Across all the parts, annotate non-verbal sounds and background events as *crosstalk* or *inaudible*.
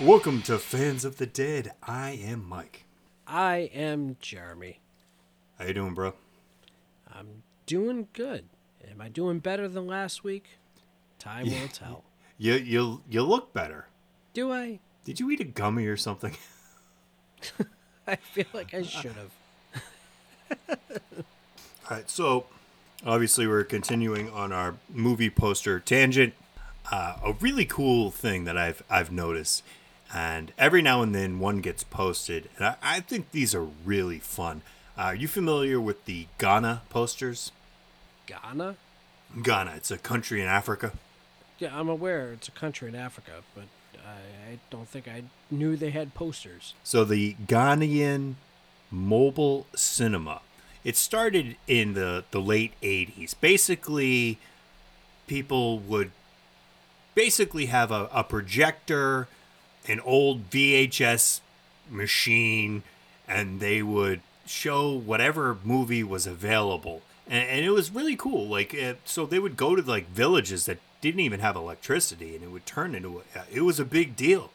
Welcome to Fans of the Dead. I am Mike. I am Jeremy. How you doing, bro? I'm doing good. Am I doing better than last week? Time will tell. You you you look better. Do I? Did you eat a gummy or something? *laughs* *laughs* I feel like I should have. *laughs* All right, so obviously we're continuing on our movie poster tangent. Uh, a really cool thing that I've I've noticed, and every now and then one gets posted, and I, I think these are really fun. Uh, are you familiar with the Ghana posters? Ghana? Ghana, it's a country in Africa. Yeah, I'm aware it's a country in Africa, but I, I don't think I knew they had posters. So the Ghanaian mobile cinema. It started in the, the late 80s. Basically, people would basically have a, a projector, an old VHS machine, and they would show whatever movie was available. And, and it was really cool. Like, uh, so they would go to like villages that didn't even have electricity, and it would turn into a, it was a big deal.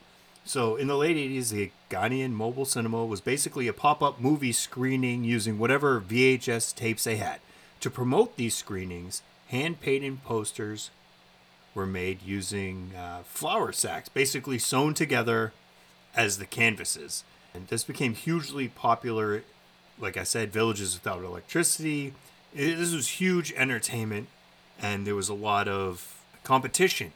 So in the late 80s, the Ghanaian mobile cinema was basically a pop-up movie screening using whatever VHS tapes they had. To promote these screenings, hand-painted posters were made using uh, flour sacks, basically sewn together as the canvases. And this became hugely popular. Like I said, villages without electricity. It, this was huge entertainment, and there was a lot of competition.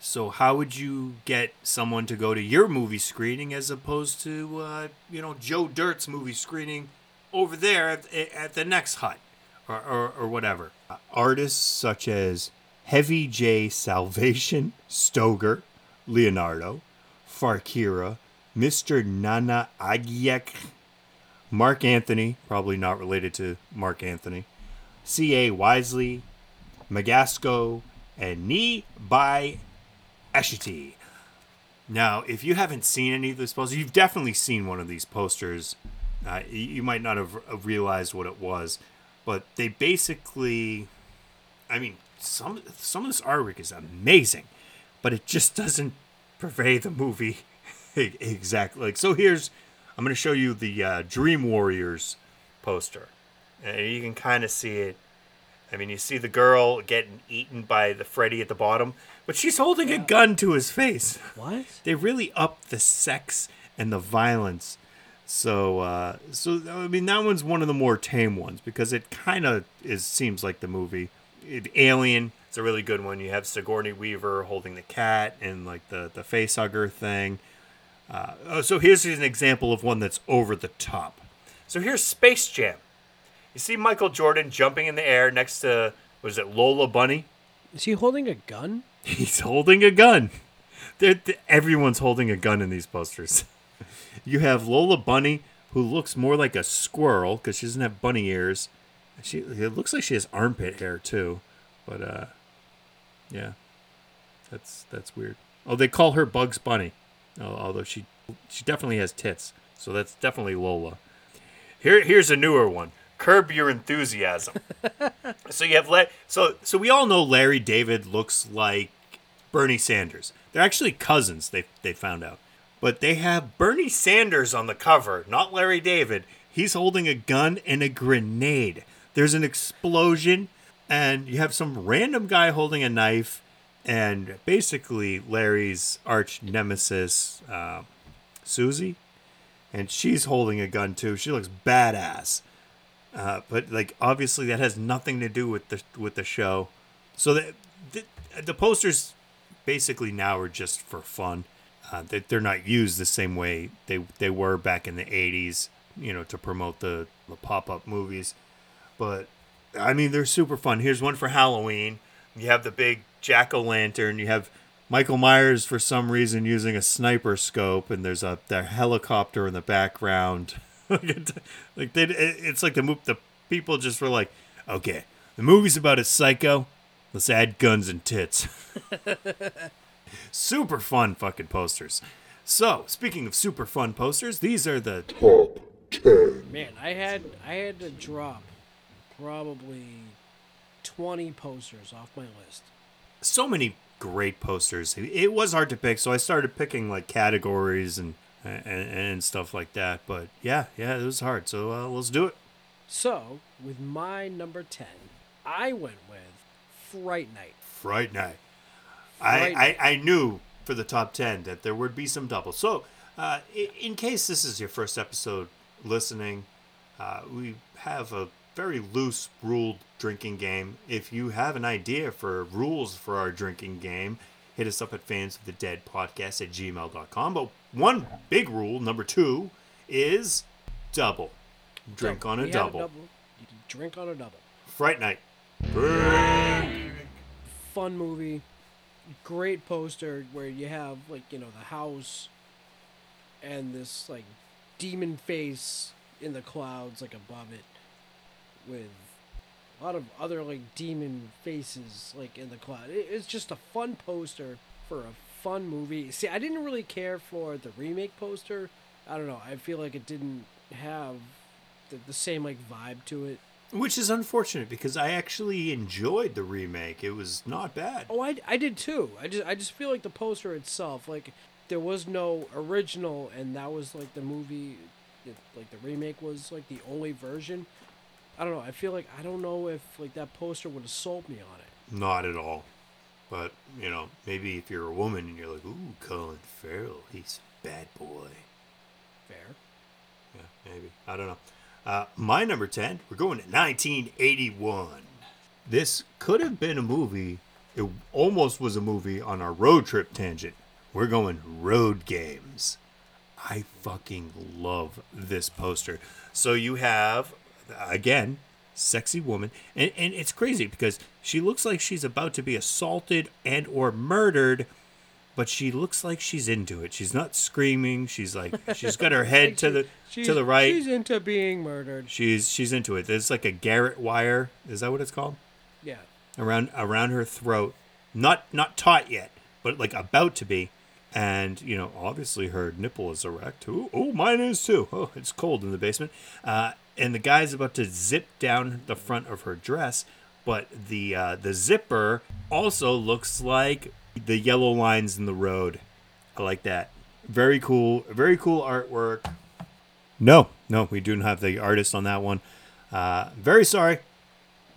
So how would you get someone to go to your movie screening as opposed to, uh, you know, Joe Dirt's movie screening over there at, at the next hut or, or, or whatever? Artists such as Heavy J Salvation, Stoger, Leonardo, Farkira, Mr. Nana Agiek, Mark Anthony, probably not related to Mark Anthony, C.A. Wisely, Magasco, and Ni by Ashiti. Now, if you haven't seen any of these posters, you've definitely seen one of these posters. Uh, you, might not have realized what it was, but they basically, I mean, some some of this artwork is amazing, but it just *laughs* doesn't purvey the movie *laughs* exactly. Like, so here's, I'm going to show you the uh, Dream Warriors poster, and you can kind of see it. I mean, you see the girl getting eaten by the Freddy at the bottom, but she's holding a gun to his face. *laughs* What? They really upped the sex and the violence. So, uh, so I mean, that one's one of the more tame ones because it kind of is seems like the movie. It, Alien, it's a really good one. You have Sigourney Weaver holding the cat and like the the face hugger thing. Uh, oh, so here's an example of one that's over the top. So here's Space Jam. You see Michael Jordan jumping in the air next to was it Lola Bunny? Is he holding a gun? *laughs* He's holding a gun. They're, th- everyone's holding a gun in these posters. *laughs* You have Lola Bunny, who looks more like a squirrel because she doesn't have bunny ears. She it looks like she has armpit hair too, but uh, yeah, that's that's weird. Oh, they call her Bugs Bunny, although she she definitely has tits, so that's definitely Lola. Here here's a newer one. Curb Your Enthusiasm. *laughs* so you have Le- so so we all know Larry David looks like Bernie Sanders. They're actually cousins. They they found out, but they have Bernie Sanders on the cover, not Larry David. He's holding a gun and a grenade. There's an explosion, and you have some random guy holding a knife, and basically Larry's arch nemesis, uh, Susie, and she's holding a gun too. She looks badass. Uh, but like obviously that has nothing to do with the with the show. So the the, the posters basically now are just for fun. Uh, they, they're not used the same way they they were back in the '80s, you know, to promote the, the pop up movies. But I mean, they're super fun. Here's one for Halloween. You have the big jack o' lantern. You have Michael Myers for some reason using a sniper scope, and there's a the helicopter in the background. *laughs* like they, it's like the mo- the people just were like, okay, the movie's about a psycho. Let's add guns and tits. *laughs* super fun fucking posters. So, speaking of super fun posters, these are the Top 10. Man, I had I had to drop probably twenty posters off my list. so many great posters. It was hard to pick, so I started picking like categories and and, and stuff like that. But yeah, yeah, it was hard. So uh, let's do it. So, with my number ten, I went with Fright Night. Fright Night. Fright I, I I knew for the top ten that there would be some doubles. So, uh, in case this is your first episode listening, uh, we have a very loose ruled drinking game. If you have an idea for rules for our drinking game, hit us up at fans of the dead podcast at gmail.com. But one big rule, number two, is double. Drink Double. on a We had double. You can drink on a double. Fright Night. Fun movie. Great poster where you have like you know the house and this like demon face in the clouds like above it with a lot of other like demon faces like in the cloud. It, it's just a fun poster for a fun movie. See, I didn't really care for the remake poster. I don't know. I feel like it didn't have the, the same like vibe to it. Which is unfortunate because I actually enjoyed the remake. It was not bad. Oh, I, I did too. I just I just feel like the poster itself, like there was no original, and that was like the movie, like the remake was like the only version. I don't know. I feel like I don't know if like that poster would have sold me on it. Not at all. But, you know, maybe if you're a woman and you're like, ooh, Colin Farrell, he's a bad boy. Fair. Yeah, maybe. I don't know. Uh, my number 10, we're going to 1981. This could have been a movie. It almost was a movie on our road trip tangent. We're going road games. I fucking love this poster. So you have, again, sexy woman, and, and it's crazy because she looks like she's about to be assaulted and or murdered, but she looks like she's into it. She's not screaming. She's like she's got her *laughs* head to the to the right. She's into being murdered. She's she's into it. There's like a garrote wire. Is that what it's called? Yeah. Around around her throat. Not not taut yet, but like about to be. And you know, obviously her nipple is erect. Ooh, oh, mine is too. Oh, it's cold in the basement. Uh, and the guy's about to zip down the front of her dress, but the uh, the zipper also looks like the yellow lines in the road. I like that. Very cool. Very cool artwork. No, no, we do not have the artist on that one. Uh, very sorry.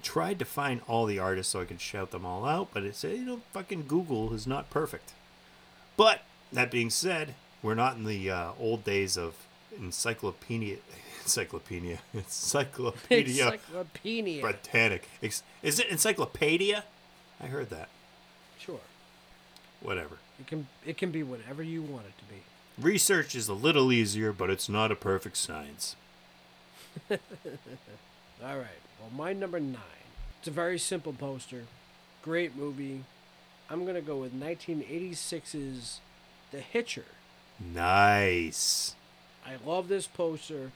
Tried to find all the artists so I could shout them all out, but it's you know fucking Google is not perfect. But that being said, we're not in the uh, old days of encyclopedia, encyclopedia, *laughs* encyclopedia Encyclopedia. Britannic. Is it encyclopedia? I heard that. Sure. Whatever. It can it can be whatever you want it to be. Research is a little easier, but it's not a perfect science. *laughs* All right. Well, my number nine. It's a very simple poster. Great movie. I'm gonna go with 1986's The Hitcher. Nice. I love this poster.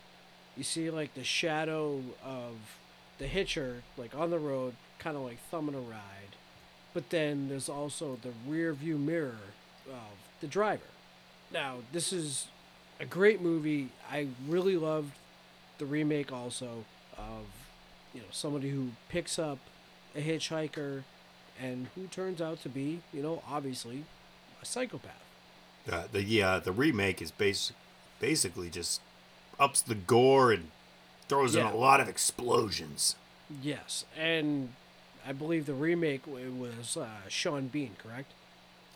You see like the shadow of the hitcher like on the road, kind of like thumbing a ride. But then there's also the rear view mirror of the driver. Now, this is a great movie. I really loved the remake also of you know somebody who picks up a hitchhiker and who turns out to be, you know, obviously a psychopath. Uh, the yeah, the remake is basic, basically just ups the gore and throws Yeah. in a lot of explosions. Yes, and I believe the remake was uh, Sean Bean, correct?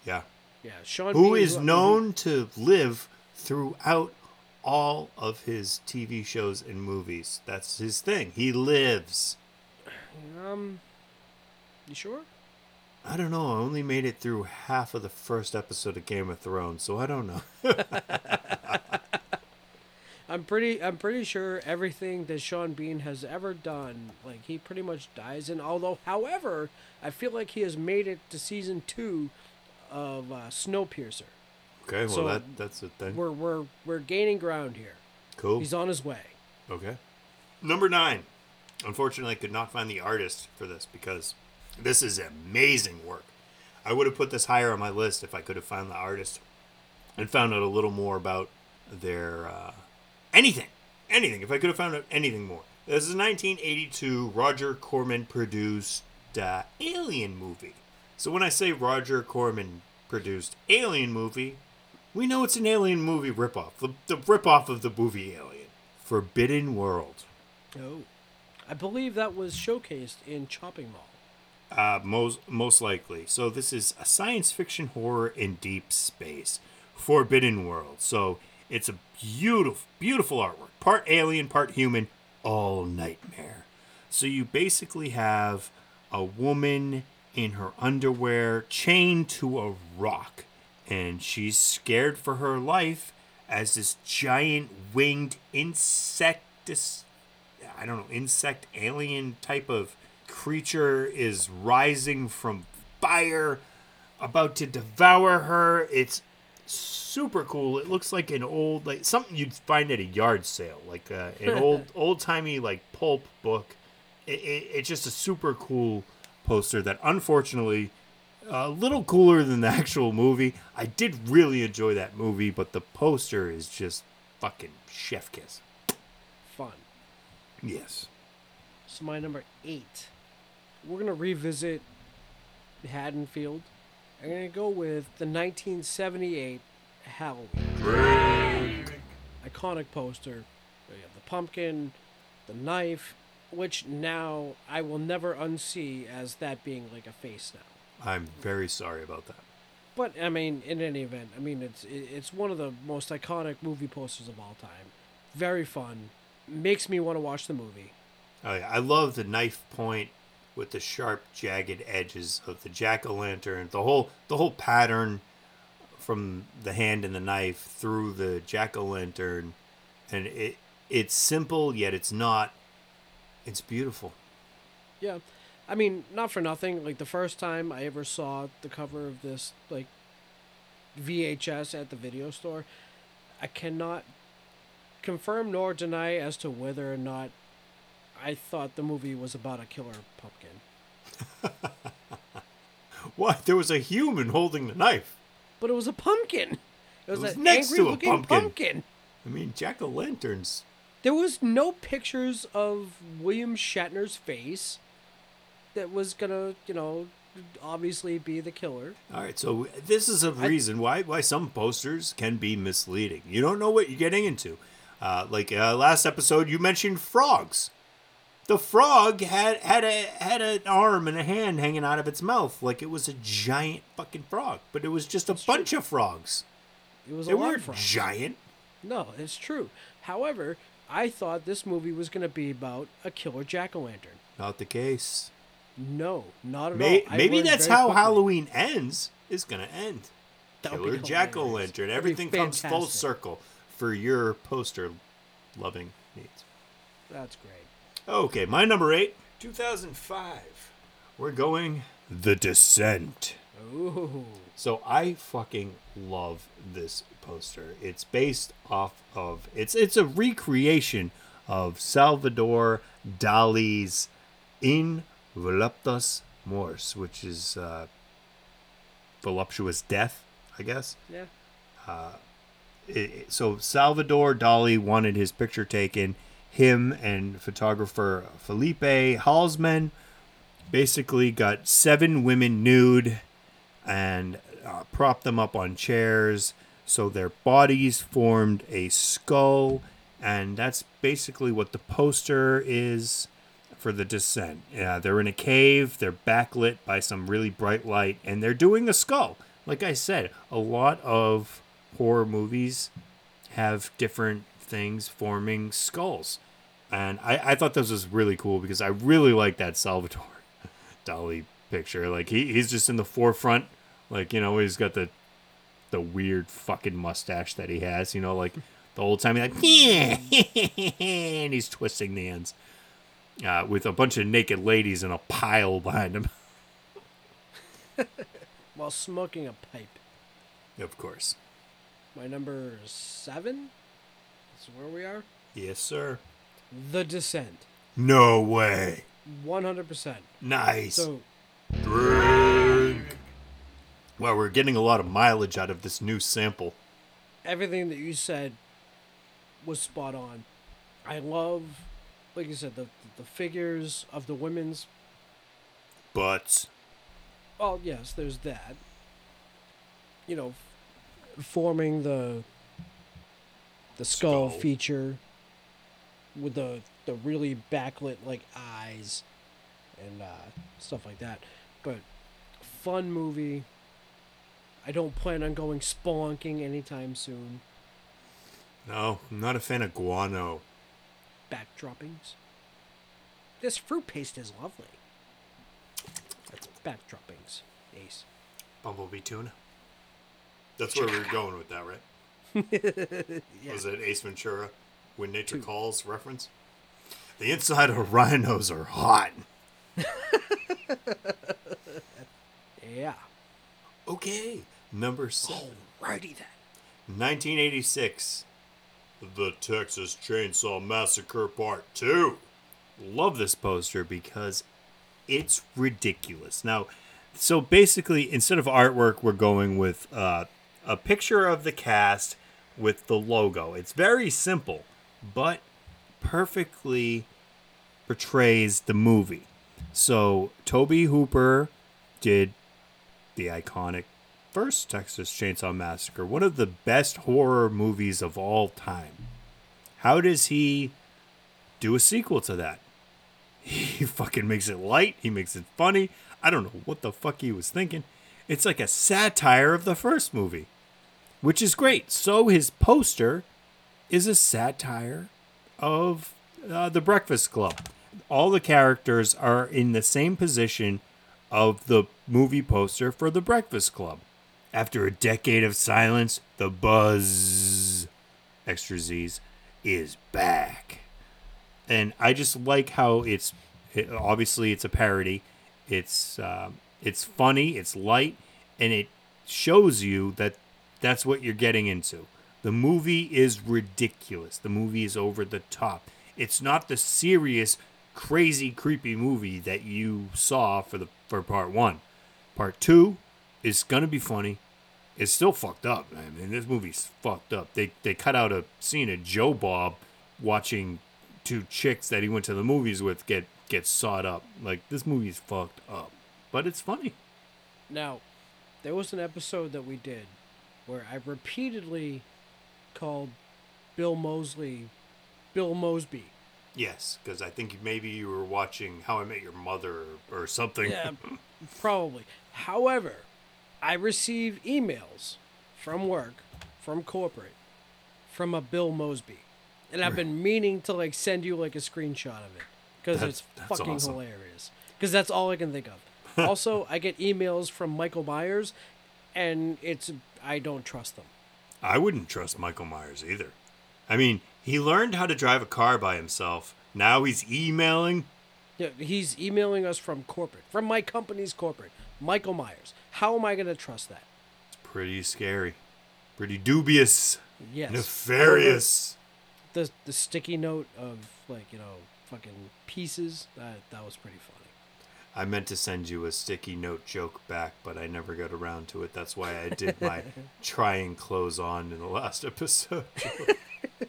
Yeah. Yeah, Sean. Who Bean, is known to live throughout all of his TV shows and movies. That's his thing. He lives. Um, you sure? I don't know. I only made it through half of the first episode of Game of Thrones, so I don't know. *laughs* I'm pretty. I'm pretty sure everything that Sean Bean has ever done, like he pretty much dies in. Although, however, I feel like he has made it to season two of uh, Snowpiercer. Okay, well So, that that's a thing. We're we're we're gaining ground here. Cool. He's on his way. Okay. Number nine. Unfortunately, I could not find the artist for this because this is amazing work. I would have put this higher on my list if I could have found the artist and found out a little more about their uh, anything, anything. If I could have found out anything more. This is a 1982 Roger Corman produced uh, Alien movie. So when I say Roger Corman produced Alien movie, we know it's an Alien movie ripoff. The, the ripoff of the movie Alien. Forbidden World. Oh, I believe that was showcased in Chopping Mall. Uh, most most likely. So this is a science fiction horror in deep space, Forbidden World. So it's a beautiful, beautiful artwork. Part alien, part human, all nightmare. So you basically have a woman in her underwear chained to a rock, and she's scared for her life as this giant winged insectus I don't know, insect alien type of creature is rising from fire, about to devour her. It's super cool. It looks like an old, like something you'd find at a yard sale, like uh, an old, *laughs* old timey like pulp book. It, it, it's just a super cool poster that, unfortunately, a little cooler than the *laughs* actual movie. I did really enjoy that movie, but the poster is just fucking chef kiss. Fun. Yes. So my number eight. We're gonna revisit Haddonfield. I'm gonna go with the 1978 Halloween. Iconic poster. We have the pumpkin, the knife, which now I will never unsee as that being like a face now. I'm very sorry about that. But I mean, in any event, I mean it's it's one of the most iconic movie posters of all time. Very fun. Makes me want to watch the movie. Oh, I, I love the knife point with the sharp, jagged edges of the jack o' lantern. The whole the whole pattern from the hand and the knife through the jack o' lantern, and it it's simple yet it's not. It's beautiful. Yeah. I mean, not for nothing. Like the first time I ever saw the cover of this like VHS at the video store, I cannot confirm nor deny as to whether or not I thought the movie was about a killer pumpkin. *laughs* What? There was a human holding the knife. But it was a pumpkin. It was, was an next angry to a looking pumpkin. pumpkin. I mean, jack o' lanterns. There was no pictures of William Shatner's face that was gonna, you know, obviously be the killer. All right, so this is a reason why why some posters can be misleading. You don't know what you're getting into. Uh, like uh, last episode, you mentioned frogs. The frog had had a had an arm and a hand hanging out of its mouth, like it was a giant fucking frog. But it was just a bunch of frogs. It was They a lot weren't of frogs. giant. No, it's true. However, I thought this movie was going to be about a killer jack o' lantern. Not the case. No, not at May- all. Maybe that's how quickly. Halloween ends. Is gonna end. That would be Killer jack o' lantern. Everything comes full circle for your poster loving needs. That's great. Okay, my number eight, 2005. We're going The Descent. Ooh. So I fucking love this poster. It's based off of it's it's a recreation of Salvador Dali's In Voluptas Mors, which is uh, voluptuous death, I guess. Yeah. it, it- so Salvador Dali wanted his picture taken. Him and photographer Philippe Halsman basically got seven women nude and uh, propped them up on chairs. So their bodies formed a skull and that's basically what the poster is for the descent. Yeah they're in a cave they're backlit by some really bright light and they're doing a skull. Like i said a lot of horror movies have different things forming skulls and i, I thought this was really cool because i really like that salvador *laughs* Dali picture. Like he, he's just in the forefront. Like, you know, he's got the the weird fucking mustache that he has, you know, like the old time like yeah *laughs* and he's twisting the ends. Uh, with a bunch of naked ladies in a pile behind him. *laughs* while smoking a pipe. Of course. My number seven. Is where we are. Yes, sir. The Descent. No way. One hundred percent. Nice. So Drink. Well, we're getting a lot of mileage out of this new sample. everything that you said was spot on. I love, like you said, the the figures of the women's. But Well, yes, there's that. You know, f- forming the the skull, Skull. feature with the the really backlit like eyes and uh, stuff like that. But fun movie. I don't plan on going spelunking anytime soon. no, I'm not a fan of guano. backdroppings. This fruit paste is lovely. That's backdroppings. Ace. Bumblebee tuna. That's where we were going with that, right? *laughs* Was it Ace Ventura? When Nature Calls reference? The inside of rhinos are hot. *laughs* Yeah. Okay, number seven. Righty then. 1986. The Texas Chainsaw Massacre Part 2. Love this poster because it's ridiculous. Now, so basically, instead of artwork, we're going with uh, a picture of the cast with the logo. It's very simple, but perfectly portrays the movie. So, Tobe Hooper did the iconic first Texas Chainsaw Massacre, one of the best horror movies of all time. How does he do a sequel to that? *laughs* He fucking makes it light, he makes it funny. I don't know what the fuck he was thinking. It's like a satire of the first movie, which is great. So his poster is a satire of uh, the Breakfast Club. All the characters are in the same position of the movie poster for the Breakfast Club. After a decade of silence, the buzz, extra Z's, is back. And I just like how it's it, obviously it's a parody. It's um, it's funny, it's light, and it shows you that that's what you're getting into. The movie is ridiculous. The movie is over the top. It's not the serious, crazy, creepy movie that you saw for the for part one. Part two is gonna be funny. It's still fucked up. I mean, this movie's fucked up. They they cut out a scene of Joe Bob watching two chicks that he went to the movies with get get sawed up. Like this movie's fucked up, but it's funny. Now, there was an episode that we did where I repeatedly called Bill Moseley Bill Mosby. Yes, because I think maybe you were watching How I Met Your Mother or something. Yeah, *laughs* probably. However, I receive emails from work, from corporate, from a Bill Mosby. And I've been meaning to like send you like a screenshot of it because it's fucking awesome. hilarious. Because that's all I can think of. *laughs* also, I get emails from Michael Myers, and it's I don't trust them. I wouldn't trust Michael Myers either. I mean, he learned how to drive a car by himself. Now he's emailing. Yeah, he's emailing us from corporate, from my company's corporate. Michael Myers. How am I going to trust that? It's pretty scary, pretty dubious, Yes. nefarious. the the sticky note of like you know fucking pieces that that was pretty funny. I meant to send you a sticky note joke back, but I never got around to it. That's why I did my *laughs* try and close on in the last episode.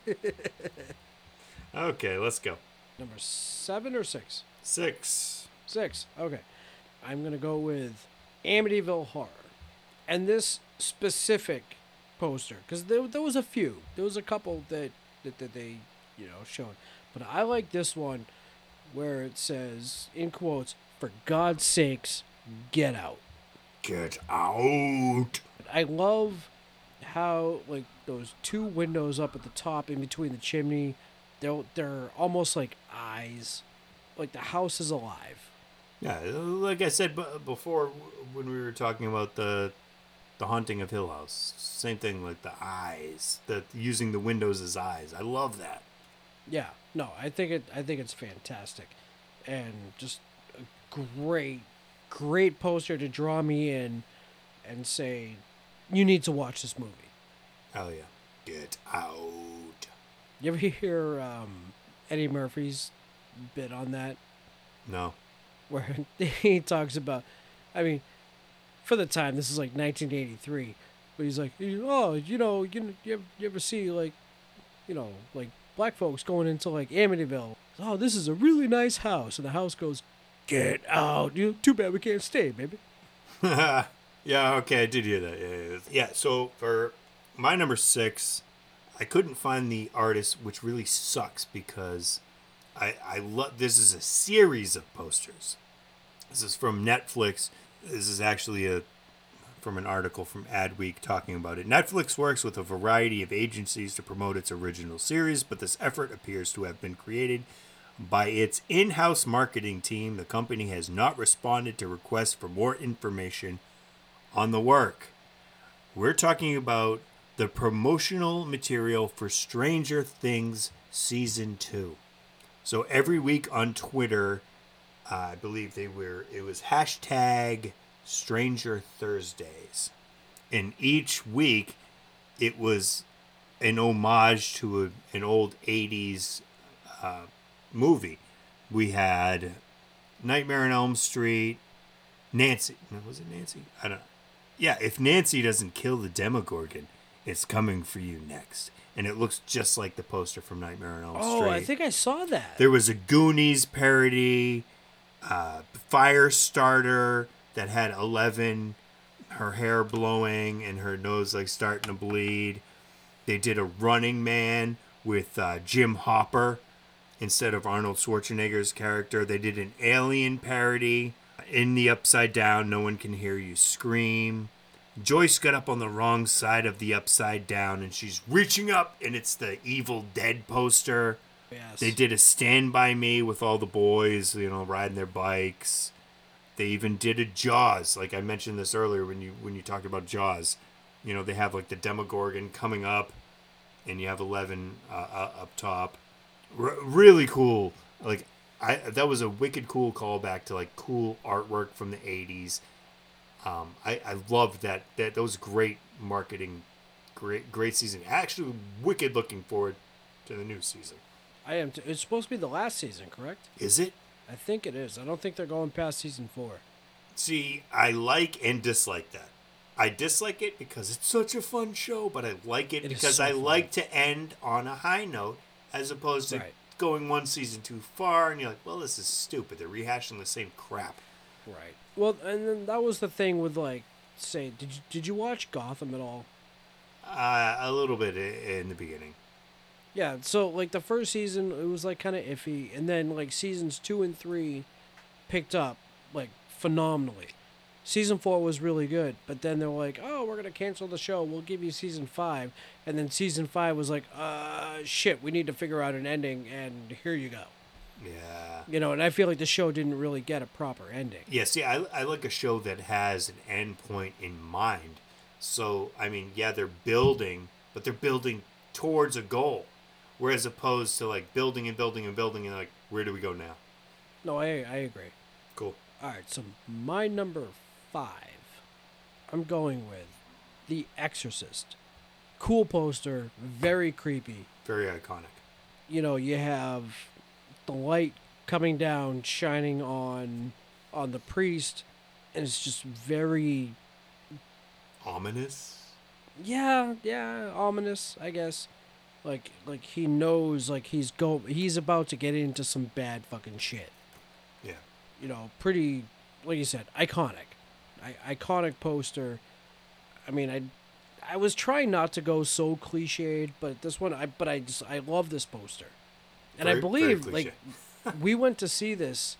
*laughs* okay, let's go. Number seven or six? Six. Six. Okay, I'm gonna go with Amityville Horror, and this specific poster because there there was a few. There was a couple that that, that they you know showed, but I like this one where it says in quotes, "For God's sakes, get out." Get out. I love how like those two windows up at the top in between the chimney, they're they're almost like eyes, like the house is alive. Yeah, like I said b- before when we were talking about the the haunting of Hill House, same thing. Like the eyes, that using the windows as eyes. I love that. Yeah, no, I think it I think it's fantastic, and just great, great poster to draw me in, and say, "You need to watch this movie." Hell yeah. Get out. You ever hear um, Eddie Murphy's bit on that, No. where *laughs* he talks about, I mean, for the time this is like 1983, but he's like, oh, you know, you you ever, you ever see like, you know, like black folks going into like Amityville? Oh, this is a really nice house, and the house goes, get out. You too bad we can't stay, baby. *laughs* yeah, okay, I did hear that. Yeah, yeah, so for my number six, I couldn't find the artist, which really sucks because I I love this is a series of posters. This is from Netflix. This is actually a from an article from Adweek talking about it. Netflix works with a variety of agencies to promote its original series, but this effort appears to have been created by its in house marketing team. The company has not responded to requests for more information on the work. We're talking about the promotional material for Stranger Things Season 2. So every week on Twitter, uh, I believe they were, it was hashtag Stranger Thursdays. And each week, it was an homage to a, an old 80s uh, movie. We had Nightmare on Elm Street, Nancy. No, was it Nancy? I don't know. Yeah, if Nancy doesn't kill the Demogorgon, it's coming for you next. And it looks just like the poster from Nightmare on Elm Oh, Street. Oh, I think I saw that. There was a Goonies parody, uh, Firestarter that had Eleven, her hair blowing and her nose like starting to bleed. They did a Running Man with uh, Jim Hopper instead of Arnold Schwarzenegger's character. They did an Alien parody. In the Upside Down, no one can hear you scream. Joyce got up on the wrong side of the Upside Down and she's reaching up, and it's the Evil Dead poster. Yes. They did a Stand By Me with all the boys, you know, riding their bikes. They even did a Jaws, like I mentioned this earlier when you when you talked about Jaws. You know, they have like the Demogorgon coming up, and you have Eleven uh, uh, up top. R- really cool. Like I that was a wicked cool callback to like cool artwork from the '80s. Um, I I loved that that those great marketing, great great season. Actually, wicked looking forward to the new season. I am. T- it's supposed to be the last season, correct? Is it? I think it is. I don't think they're going past season four. See, I like and dislike that. I dislike it because it's such a fun show, but I like it, It because so I fun. like to end on a high note as opposed to Right. going one season too far and you're like, well, this is stupid. They're rehashing the same crap. Right. Well, and then that was the thing with like, say, did you did you watch Gotham at all? Uh, a little bit in the beginning. Yeah. So like the first season, it was like kind of iffy, and then like seasons two and three picked up like phenomenally. Season four was really good, but then they're like, "Oh, we're gonna cancel the show. We'll give you season five. and then season five was like, "Uh, shit, we need to figure out an ending," and here you go. Yeah. You know, and I feel like the show didn't really get a proper ending. Yeah, see, I, I like a show that has an end point in mind. So, I mean, yeah, they're building, but they're building towards a goal. Whereas opposed to like building and building and building and like, where do we go now? No, I I agree. Cool. All right, so my number five, I'm going with The Exorcist. Cool poster, very creepy. Very iconic. You know, you have the light coming down, shining on on the priest, and it's just very Ominous. yeah, yeah, ominous, I guess. Like like he knows like he's go he's about to get into some bad fucking shit. Yeah. you know, pretty, like you said, iconic, I- iconic poster. I mean, I, I was trying not to go so cliched, but this one, I but I just I love this poster, and I Very- very believe like we went to see this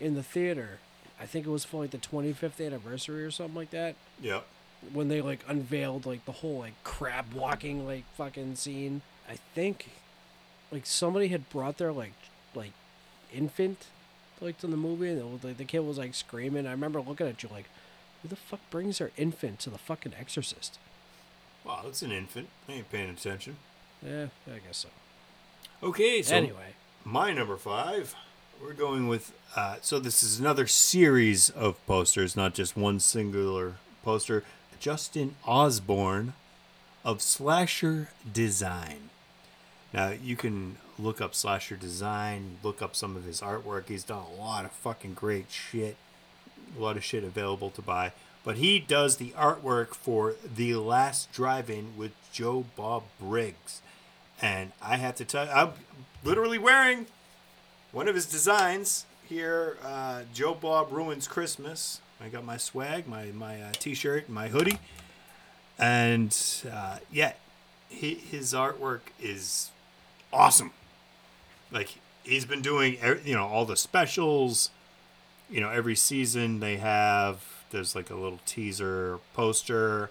in the theater. I think it was for like the 25th anniversary or something like that Yep. when they like unveiled like the whole like crab walking like fucking scene. I think like somebody had brought their like like infant like to the movie and like, the kid was like screaming. I remember looking at you like, who the fuck brings their infant to the fucking Exorcist? Wow, it's an infant. I ain't paying attention. Yeah, I guess so. Okay, so anyway, my number five, we're going with. Uh, so this is another series of posters, not just one singular poster. Justin Osborne of Slasher Design. Now, you can look up Slasher Design, look up some of his artwork. He's done a lot of fucking great shit. A lot of shit available to buy. But he does the artwork for The Last Drive In with Joe Bob Briggs. And I have to tell you, I'm literally wearing one of his designs here. Uh, Joe Bob Ruins Christmas. I got my swag, my, my uh, t shirt, my hoodie. And uh, yeah, he, his artwork is awesome. Like he's been doing, you know, all the specials. You know, every season they have there's like a little teaser poster,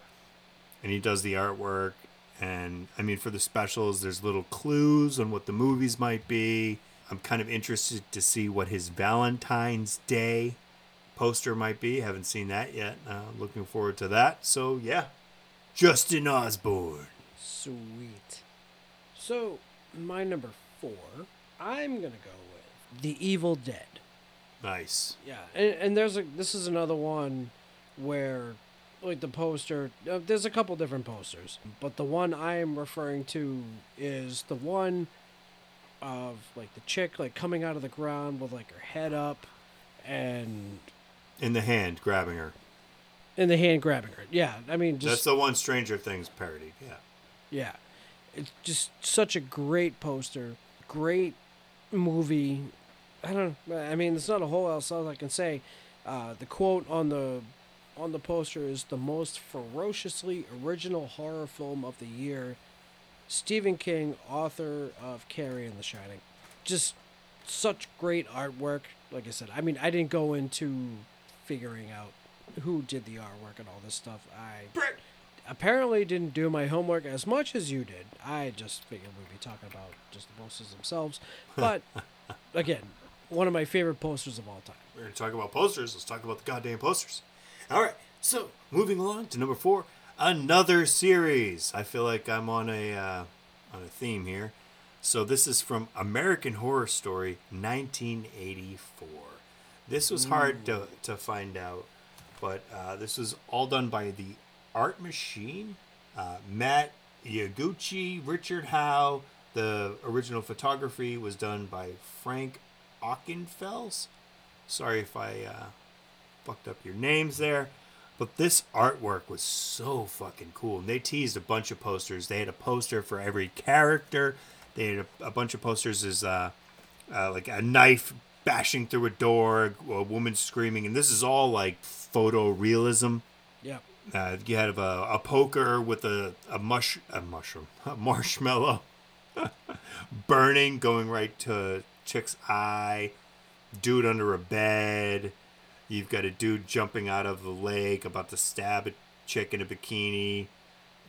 and he does the artwork. And I mean, for the specials, there's little clues on what the movies might be. I'm kind of interested to see what his Valentine's Day poster might be. Haven't seen that yet. Uh, looking forward to that. So yeah, Justin Osborne. Sweet. So, my number four, I'm gonna go with The Evil Dead. Nice. Yeah, and, and there's a this is another one where like the poster uh, there's a couple different posters, but the one I am referring to is the one of like the chick like coming out of the ground with like her head up and In the hand, grabbing her. in the hand grabbing her. Yeah, I mean just That's the one Stranger Things parody. Yeah. Yeah. It's just such a great poster, great movie. I don't I mean, there's not a whole else I can say. Uh, the quote on the on the poster is the most ferociously original horror film of the year. Stephen King, author of Carrie and The Shining. Just such great artwork. Like I said, I mean, I didn't go into figuring out who did the artwork and all this stuff. I apparently didn't do my homework as much as you did. I just figured we'd be talking about just the posters themselves. But *laughs* again, one of my favorite posters of all time. We're going to talk about posters. Let's talk about the goddamn posters. All right. So, moving along to number four, another series. I feel like I'm on a uh, on a theme here. So this is from American Horror Story, 1984. This was hard to, to find out, but uh, this was all done by the Art Machine, uh, Matt Yaguchi, Richard Howe. The original photography was done by Frank Ockenfels. Sorry if I uh, fucked up your names there. But this artwork was so fucking cool. And they teased a bunch of posters. They had a poster for every character. They had a, a bunch of posters as uh, uh, like a knife bashing through a door, a woman screaming. And this is all like photorealism. Yeah. Uh, you had a, a poker with a, a mush a mushroom *laughs* a marshmallow *laughs* burning going right to chick's eye dude under a bed. You've got a dude jumping out of the lake about to stab a chick in a bikini.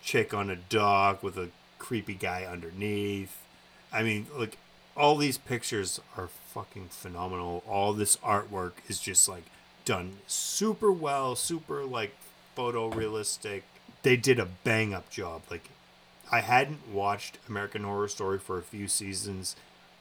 Chick on a dock with a creepy guy underneath. I mean like all these pictures are fucking phenomenal. All this artwork is just like done super well super like photorealistic. They did a bang up job. Like i hadn't watched american horror story for a few seasons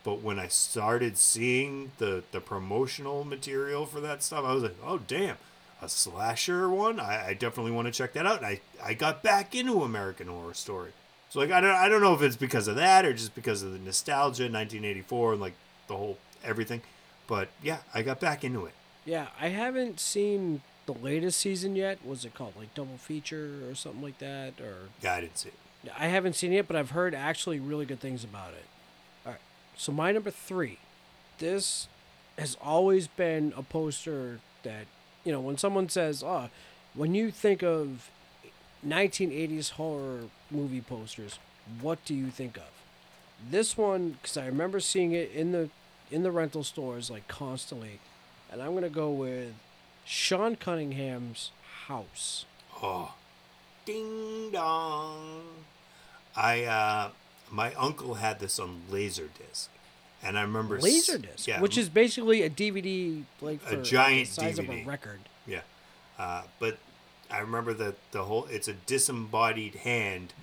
but when i started seeing the the promotional material for that stuff i was like oh damn a slasher one i, I definitely want to check that out and I, I got back into american horror story so like I don't, I don't know if it's because of that or just because of the nostalgia 1984 and like the whole everything but yeah i got back into it Yeah, I haven't seen the latest season yet. Was it called like double feature or something like that? Or yeah i didn't see it I haven't seen it, but I've heard actually really good things about it. So my number three. This has always been a poster that you know when someone says, "Oh, when you think of 1980s horror movie posters, what do you think of?" This one, because I remember seeing it in the in the rental stores like constantly, and I'm gonna go with Sean Cunningham's house. Oh, ding dong! I uh, my uncle had this on Laserdisc, and I remember Laserdisc, yeah, which is basically a DVD like A giant the size of DVD. a record. yeah. Uh, but I remember that the whole it's a disembodied hand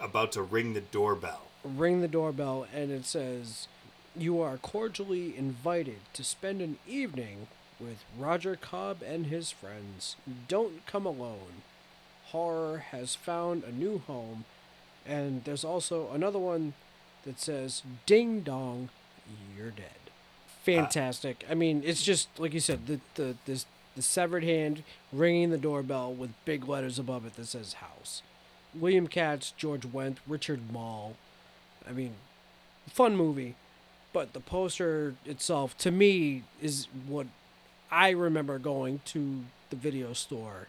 about to ring the doorbell. Ring the doorbell, and it says, "You are cordially invited to spend an evening with Roger Cobb and his friends. Don't come alone. horror has found a new home. And there's also another one that says, Ding dong, you're dead. Fantastic. I mean, it's just, like you said, the, the, this, the severed hand ringing the doorbell with big letters above it that says house. William Katz, George Wendt, Richard Moll. I mean, fun movie. But the poster itself, to me, is what I remember going to the video store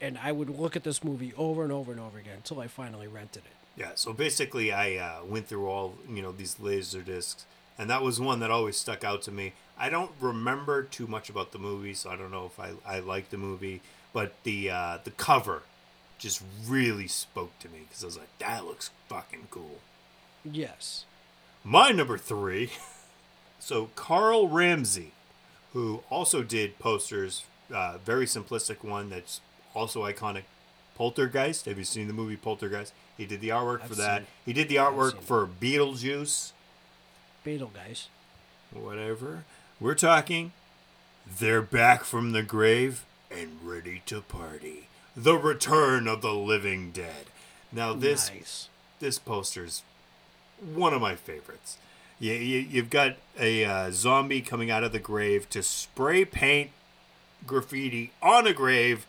and I would look at this movie over and over and over again until I finally rented it. Yeah, so basically, I uh, went through all you know these laser discs, and that was one that always stuck out to me. I don't remember too much about the movie, so I don't know if I I like the movie, but the uh, the cover just really spoke to me because I was like, that looks fucking cool. Yes. My number three. *laughs* So Carl Ramsey, who also did posters, uh, very simplistic one that's also iconic. Poltergeist. Have you seen the movie Poltergeist? He did the artwork for I've that. seen- He did the artwork it. for Beetlejuice. Beetle guys. Whatever. We're talking. They're back from the grave and ready to party. The return of the living dead. Now this nice. this poster's one of my favorites. You, you, you've got a uh, zombie coming out of the grave to spray paint graffiti on a grave,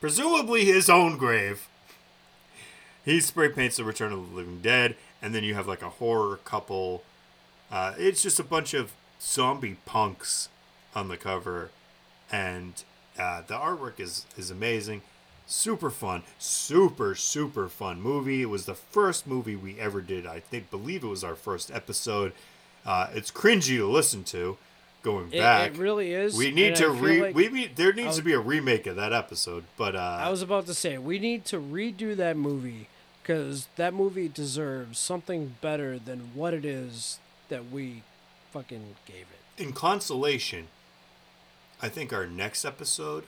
presumably his own grave. He spray paints the Return of the Living Dead, and then you have like a horror couple. Uh, it's just a bunch of zombie punks on the cover, and uh, the artwork is is amazing. Super fun, super super fun movie. It was the first movie we ever did. I think believe it was our first episode. Uh, it's cringy to listen to. Going It, back, it really is. we need to re. like- we need, there needs was- to be a remake of that episode. But uh, I was about to say we need to redo that movie because that movie deserves something better than what it is that we fucking gave it. in consolation, I think our next episode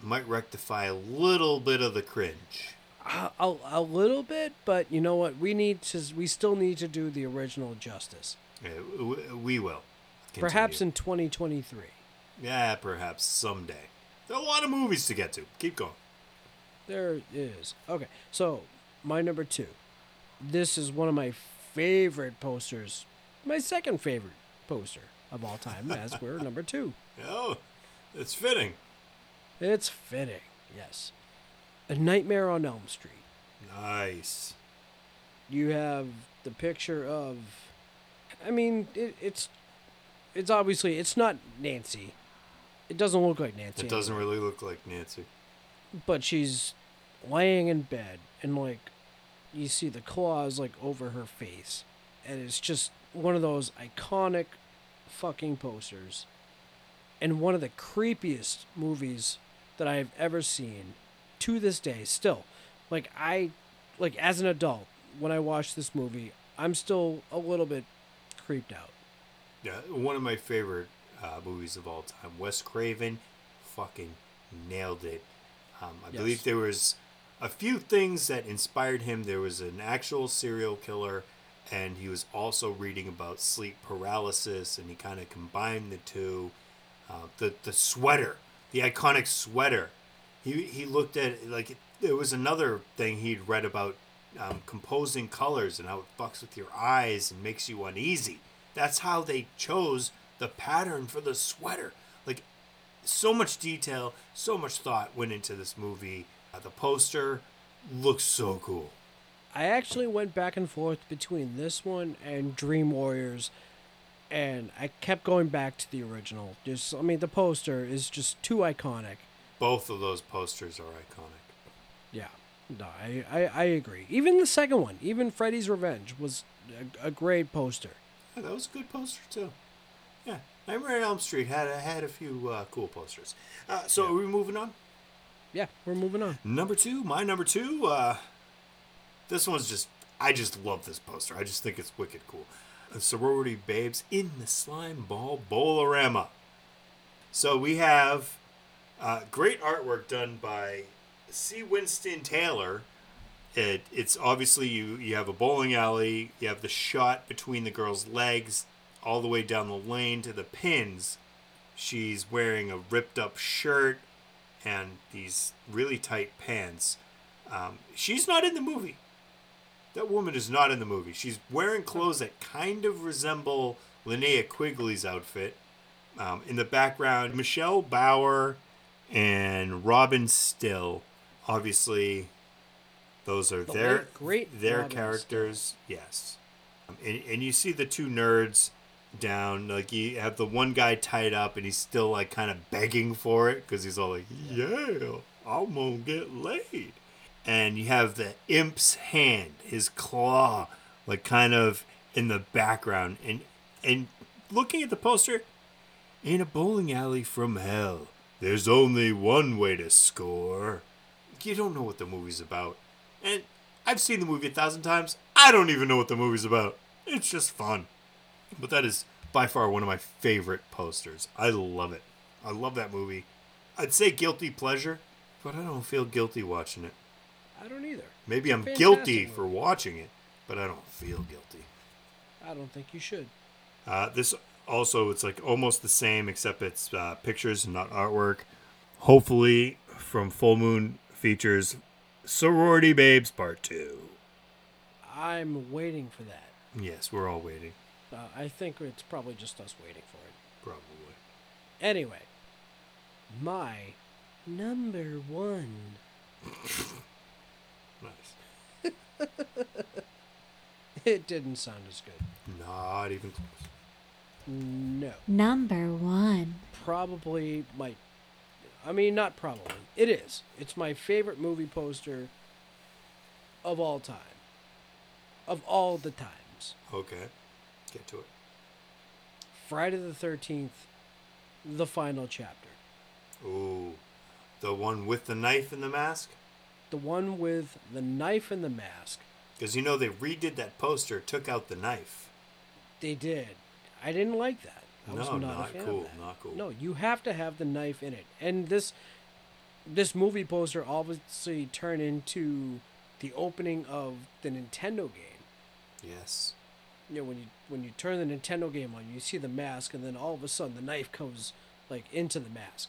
might rectify a little bit of the cringe. A, a, a little bit, but you know what? We need to. We still need to do the original justice. Yeah, we will. Perhaps in 2023. yeah, perhaps someday. There are a lot of movies to get to. Keep going. There is. Okay, so my number two. This is one of my favorite posters. My second favorite poster of all time, *laughs* as we're number two. Oh, it's fitting. It's fitting, yes. A Nightmare on Elm Street. Nice. You have the picture of. I mean, it, it's. It's obviously it's not Nancy. It doesn't look like Nancy. It doesn't really look like Nancy. but she's laying in bed and like you see the claws like over her face and it's just one of those iconic fucking posters and one of the creepiest movies that I've ever seen to this day still like I like as an adult when I watch this movie I'm still a little bit creeped out Yeah, one of my favorite uh, movies of all time. Wes Craven fucking nailed it. Um, I Yes. believe there was a few things that inspired him. There was an actual serial killer, and he was also reading about sleep paralysis, and he kind of combined the two. Uh, the the sweater, the iconic sweater. He he looked at it like there was another thing he'd read about um, composing colors and how it fucks with your eyes and makes you uneasy. That's how they chose the pattern for the sweater. Like so much detail, so much thought went into this movie. Uh, the poster looks so cool. I actually went back and forth between this one and Dream Warriors, and I kept going back to the original. Just, I mean, the poster is just too iconic. Both of those posters are iconic. Yeah, no, I, I, I agree. Even the second one, even Freddy's Revenge, was a, a great poster. Yeah, that was a good poster too. Yeah, Nightmare on Elm Street had a, had a few uh, cool posters. Uh, so are we moving on? Yeah, we're moving on. Number two, my number two. Uh, this one's just, I just love this poster. I just think it's wicked cool. Sorority Babes in the Slime Ball Bowl-O-Rama. So we have uh, great artwork done by C. Winston Taylor. It, it's obviously you, you have a bowling alley, you have the shot between the girl's legs all the way down the lane to the pins. She's wearing a ripped up shirt and these really tight pants. Um, she's not in the movie. That woman is not in the movie. She's wearing clothes that kind of resemble Linnea Quigley's outfit. Um, in the background, Michelle Bauer and Robin Stille. Obviously, those are The their great their characters. Yes, um, and, and you see the two nerds down. Like you have the one guy tied up, and he's still like kind of begging for it because he's all like, "Yeah, I'm gonna get laid." And you have the imp's hand, his claw, like kind of in the background, and and looking at the poster, in a bowling alley from hell, there's only one way to score. You don't know what the movie's about. And I've seen the movie a thousand times. I don't even know what the movie's about. It's just fun. But that is by far one of my favorite posters. I love it. I love that movie. I'd say guilty pleasure, but I don't feel guilty watching it. I don't either. Maybe I'm guilty movie. for watching it, but I don't feel guilty. I don't think you should. Uh, this also, it's like almost the same, except it's uh, pictures and not artwork. Hopefully, from Full Moon features Sorority Babes Part 2. I'm waiting for that. Yes, we're all waiting, Uh, I think it's probably just us waiting for it. probably. Anyway, my number one. *laughs* Nice. *laughs* It didn't sound as good. Not even close. No. Number one. Probably my. I mean, not probably. It is. It's my favorite movie poster of all time. Of all the times. Okay, get to it. Friday the 13th, the final chapter. Ooh, the one with the knife and the mask? The one with the knife and the mask. Because you know they redid that poster, took out the knife. They did. I didn't like that. I was No, not, not a fan cool, Of that. not cool. No, you have to have the knife in it. And this this movie poster obviously turned into the opening of the Nintendo game. Yes. You know, when you when you turn the Nintendo game on, you see the mask, and then all of a sudden the knife comes like into the mask.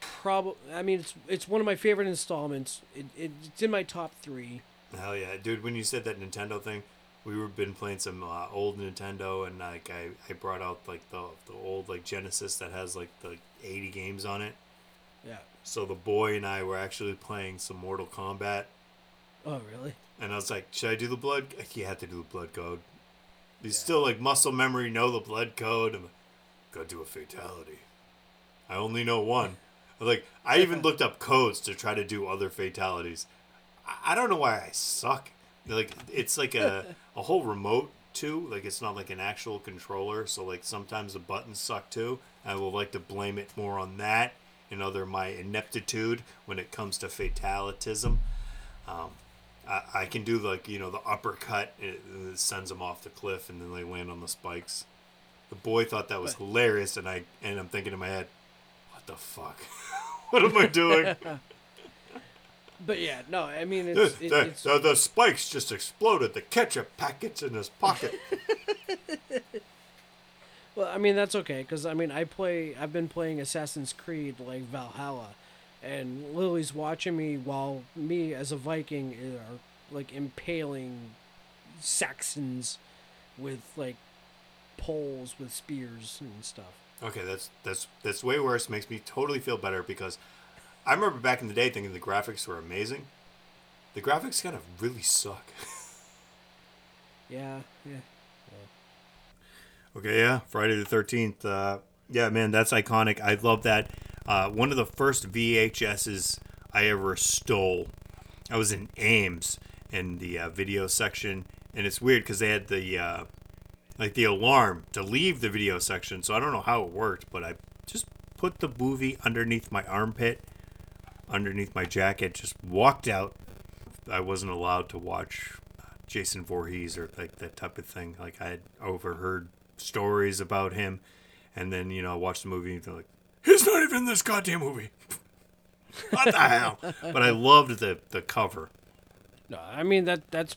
Probably, I mean, it's it's one of my favorite installments. It, it, it's in my top three. Hell yeah, dude! When you said that Nintendo thing, we were been playing some uh, old Nintendo, and like I, I brought out like the the old like Genesis that has like the eighty games on it. Yeah. So the boy and I were actually playing some Mortal Kombat, Oh, really? and I was like, "Should I do the blood? You have to do the blood code." He's still like muscle memory, know the blood code. I'm like, gotta do a fatality. I only know one. *laughs* Like I even looked up codes to try to do other fatalities. I- I don't know why I suck. Like it's like a a whole remote too. Like it's not like an actual controller. So like sometimes the buttons suck too. I will like to blame it more on that and other my ineptitude when it comes to fatalitism. Um, I, I can do like you know the uppercut. It, it sends them off the cliff and then they land on the spikes. The boy thought that was *laughs* hilarious, and I and I'm thinking in my head, what the fuck? *laughs* what am I doing? *laughs* But yeah, no, I mean, the, it, the, it's the, the spikes just exploded. The ketchup packets in his pocket. *laughs* Well, I mean that's okay because I mean I play. I've been playing Assassin's Creed like Valhalla, and Lily's watching me while me as a Viking are like impaling Saxons with like poles with spears and stuff. okay, that's that's that's way worse. Makes me totally feel better because I remember back in the day thinking the graphics were amazing. The graphics kind of really suck. *laughs* Yeah, yeah. Okay, yeah, Friday the Thirteenth. Uh, yeah, man, that's iconic. I love that. Uh, one of the first VHSs I ever stole. I was in Ames in the uh, video section, and it's weird because they had the uh, like the alarm to leave the video section. So I don't know how it worked, but I just put the movie underneath my armpit, underneath my jacket, just walked out. I wasn't allowed to watch uh, Jason Voorhees or like that type of thing. Like I had overheard stories about him, and then you know I watched the movie and they're like, he's not even in this goddamn movie. *laughs* what the hell? But I loved the the cover. No, I mean that that's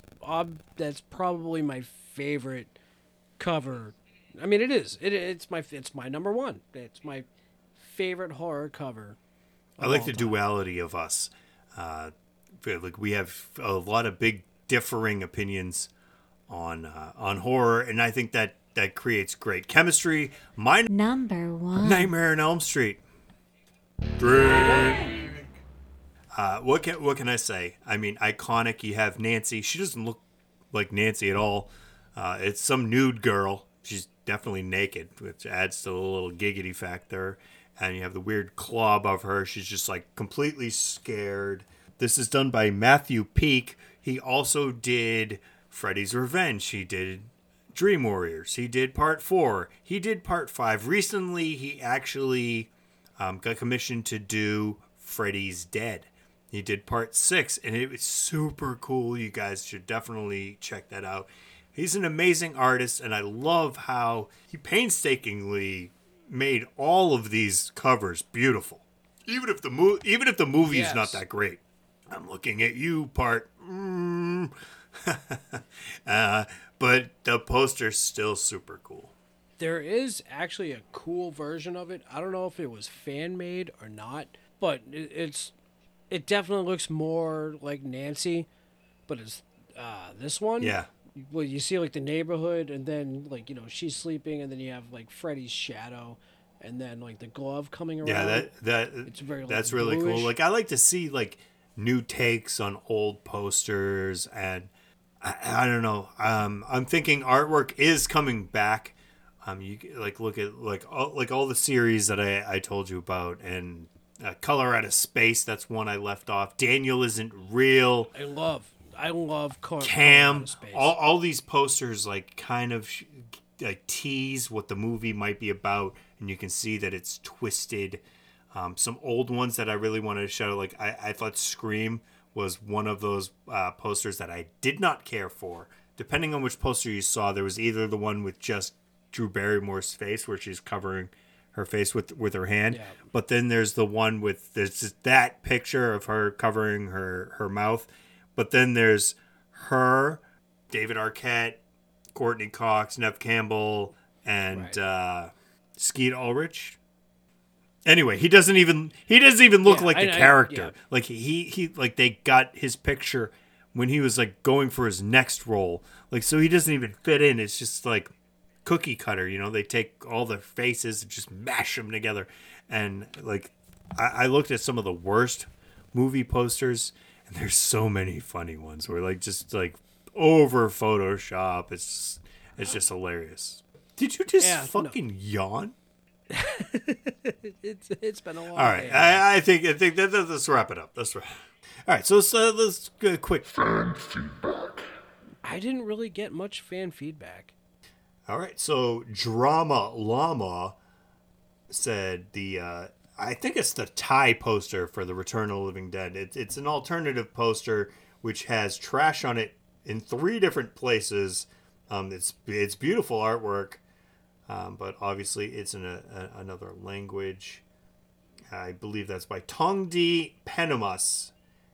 that's probably my favorite cover. I mean it is. It it's my it's my number one. It's my favorite horror cover. I like the time. duality of us. Uh, like we have a lot of big differing opinions on uh, on horror, and I think that that creates great chemistry. My Number one. Nightmare on Elm Street. Drink. Uh, what can what can I say? I mean, iconic. You have Nancy. She doesn't look like Nancy at all. Uh, it's some nude girl. She's definitely naked, which adds to the little giggity factor. And you have the weird claw above her. She's just like completely scared. This is done by Matthew Peak. He also did Freddy's Revenge. He did Dream Warriors. He did part four. He did part five. Recently, he actually um, got commissioned to do Freddy's Dead. He did part six, and it was super cool. You guys should definitely check that out. He's an amazing artist, and I love how he painstakingly made all of these covers beautiful. Even if the mo- even if the movie is not that great. I'm looking at you, part. Mm. *laughs* uh, but the poster's still super cool. There is actually a cool version of it. I don't know if it was fan made or not, but it's it definitely looks more like Nancy, but it's uh, this one. Yeah. Well, you see like the neighborhood, and then like you know she's sleeping, and then you have like Freddy's shadow, and then like the glove coming around. Yeah, that that It's very, like, that's really bluish. cool. Like I like to see like new takes on old posters, and I, I don't know. Um, I'm thinking artwork is coming back. Um, you like look at like all, like all the series that I I told you about, and uh, Color Out of Space. That's one I left off. Daniel isn't real. I love. I love Car- Cam, all, all these posters like kind of like tease what the movie might be about, and you can see that it's twisted. Um, some old ones that I really wanted to show, like I, I thought Scream was one of those uh, posters that I did not care for. Depending on which poster you saw, there was either the one with just Drew Barrymore's face, where she's covering her face with with her hand, Yeah. but then there's the one with there's that picture of her covering her her mouth, but then there's her, David Arquette, Courteney Cox, Neve Campbell, and Right. uh, Skeet Ulrich. Anyway, he doesn't even he doesn't even look Yeah, like the I- I- character. yeah. Like he he like they got his picture when he was like going for his next role. Like so he doesn't even fit in. It's just like cookie cutter. You know, they take all the faces and just mash them together. And like I, I looked at some of the worst movie posters, *laughs* and there's so many funny ones where like just like over Photoshop. It's it's just hilarious. Did you just Yeah, no. fucking yawn? *laughs* It's it's been a long. All right, day. I, I think I think that, that- let's wrap it up. Let's wrap. All right, so let's uh, let's go a quick. Fan feedback. I didn't really get much fan feedback. All right, so Drama Llama said the uh, I think it's the tie poster for the Return of the Living Dead. It's it's an alternative poster which has trash on it in three different places. Um, it's it's beautiful artwork, um, but obviously it's in a, a, another language. I believe that's by Tongdee Panumas.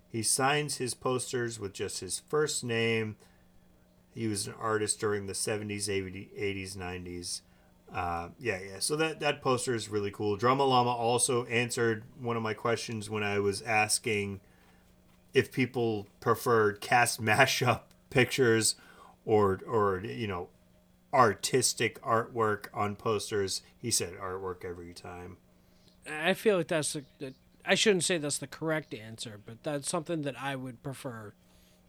He signs his posters with just his first name. He was an artist during the 70s, 80s, 90s. Uh, yeah, yeah. So that, that poster is really cool. Drama Llama also answered one of my questions when I was asking if people preferred cast *laughs* mashup pictures or, or you know, artistic artwork on posters. He said artwork every time. I feel like that's the, the. I shouldn't say that's the correct answer, but that's something that I would prefer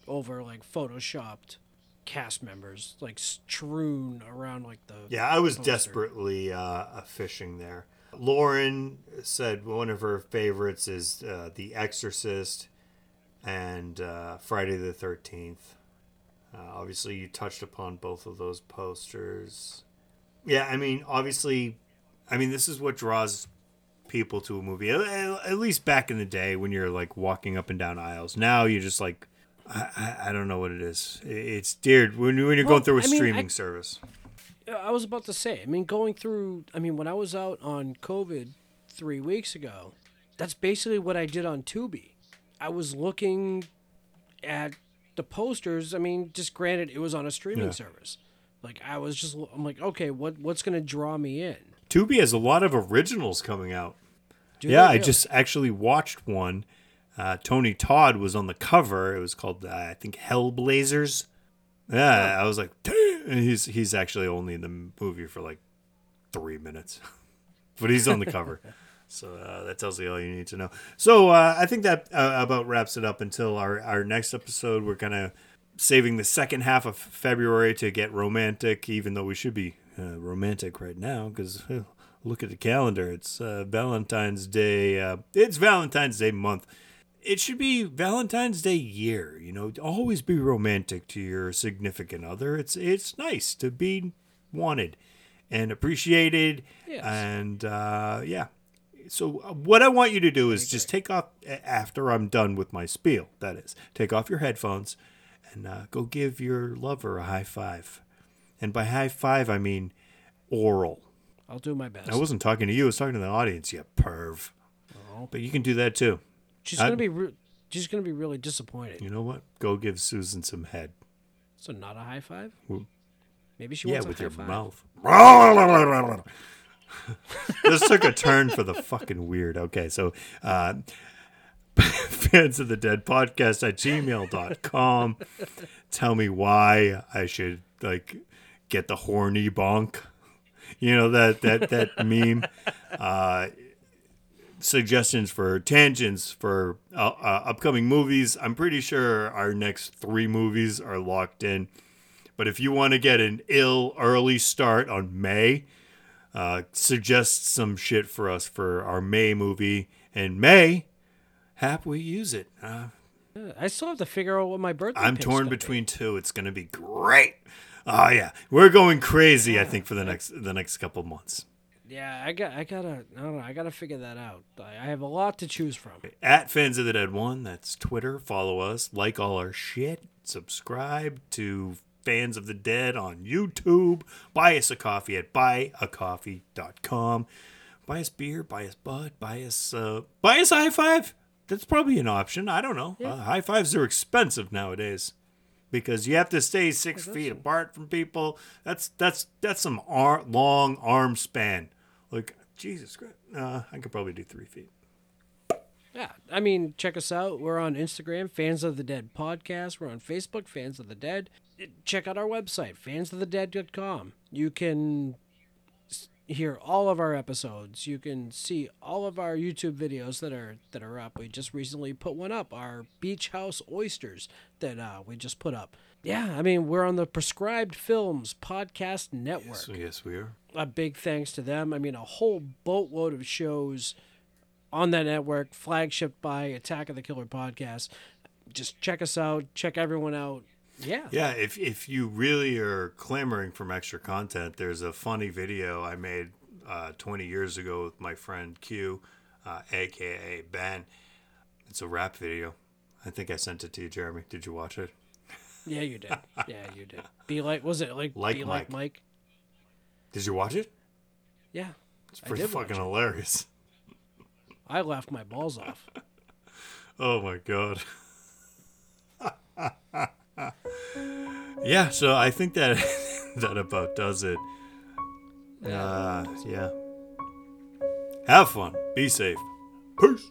over like photoshopped cast members, like strewn around like the. Yeah, I was poster. desperately uh, fishing there. Lauren said one of her favorites is uh, The Exorcist and uh, Friday the 13th. Uh, obviously, you touched upon both of those posters. Yeah, I mean, obviously, I mean, this is what draws people to a movie. At, at least back in the day when you're like walking up and down aisles. Now you're just like, I, I, I don't know what it is. It's dear when, you- when you're Well, going through a I mean, I- streaming service. I was about to say. I mean, going through. I mean, when I was out on COVID three weeks ago, that's basically what I did on Tubi. I was looking at the posters. I mean, just granted, it was on a streaming Yeah. service. Like I was just. I'm like, okay, what what's gonna draw me in? Tubi has a lot of originals coming out. Do yeah, I really? just actually watched one. Uh, Tony Todd was on the cover. It was called, uh, I think, Hellblazers. Yeah, I was like. And he's he's actually only in the movie for like three minutes, *laughs* but he's on the cover. *laughs* So uh, that tells you all you need to know. So uh, I think that uh, about wraps it up until our, our next episode. We're kind of saving the second half of February to get romantic, even though we should be uh, romantic right now because look at the calendar. It's uh, Valentine's Day. Uh, it's Valentine's Day month. It should be Valentine's Day year. You know, always be romantic to your significant other. It's it's nice to be wanted and appreciated. Yes. And uh, yeah. So uh, what I want you to do is just take off after I'm done with my spiel. That is, take off your headphones and uh, go give your lover a high five. And by high five, I mean oral. I'll do my best. I wasn't talking to you. I was talking to the audience. You perv. But you can do that too. She's I- gonna be re- she's gonna be really disappointed. You know what? Go give Susan some head. So not a high five. Well, Maybe she yeah, wants with your five. mouth. *laughs* this took a turn for the fucking weird. Okay, so uh, *laughs* fans of the dead podcast at gmail.com. Tell me why I should like get the horny bonk. You know that that that meme. Uh, suggestions for tangents for uh, uh, upcoming movies. I'm pretty sure our next three movies are locked in. But if you want to get an ill early start on May, uh, suggest some shit for us for our May movie. And May, hap we use it. Uh, I still have to figure out what my birthday. I'm torn gonna be. between two. It's gonna be great. Oh yeah, we're going crazy. I think for the next the next couple months. Yeah, I got. I gotta. I don't know. I gotta figure that out. I I have a lot to choose from. At Fans of the Dead One, that's Twitter. Follow us, like all our shit, subscribe to Fans of the Dead on YouTube. Buy us a coffee at buyacoffee.com. Buy us beer, buy us bud, buy us uh, buy us a high five. That's probably an option. I don't know. Uh, high fives are expensive nowadays because you have to stay six feet apart from people. That's that's that's some ar- long arm span. Like Jesus Christ, uh, I could probably do three feet. Yeah, I mean, check us out. We're on Instagram, Fans of the Dead Podcast. We're on Facebook, Fans of the Dead. Check out our website, fansofthedead.com. You can hear all of our episodes. You can see all of our YouTube videos that are that are up. We just recently put one up, our Beach House Oysters that uh, we just put up. Yeah, I mean, we're on the Prescribed Films Podcast Network So yes, we are. a big thanks to them. I mean, a whole boatload of shows on that network, flagship by Attack of the Killer podcast. Just check us out. Check everyone out. Yeah. Yeah, if if you really are clamoring for extra content, there's a funny video I made uh, 20 years ago with my friend Q, uh, aka Ben. It's a rap video. I think I sent it to you, Jeremy. Did you watch it? Yeah, you did. Yeah, you did. Be like, was it like, Like be Mike. like Mike? Did you watch it? Yeah. It's pretty fucking hilarious. I laughed my balls off. *laughs* Oh my god. *laughs* yeah, so I think that *laughs* that about does it. Uh, yeah. Have fun. Be safe. Peace.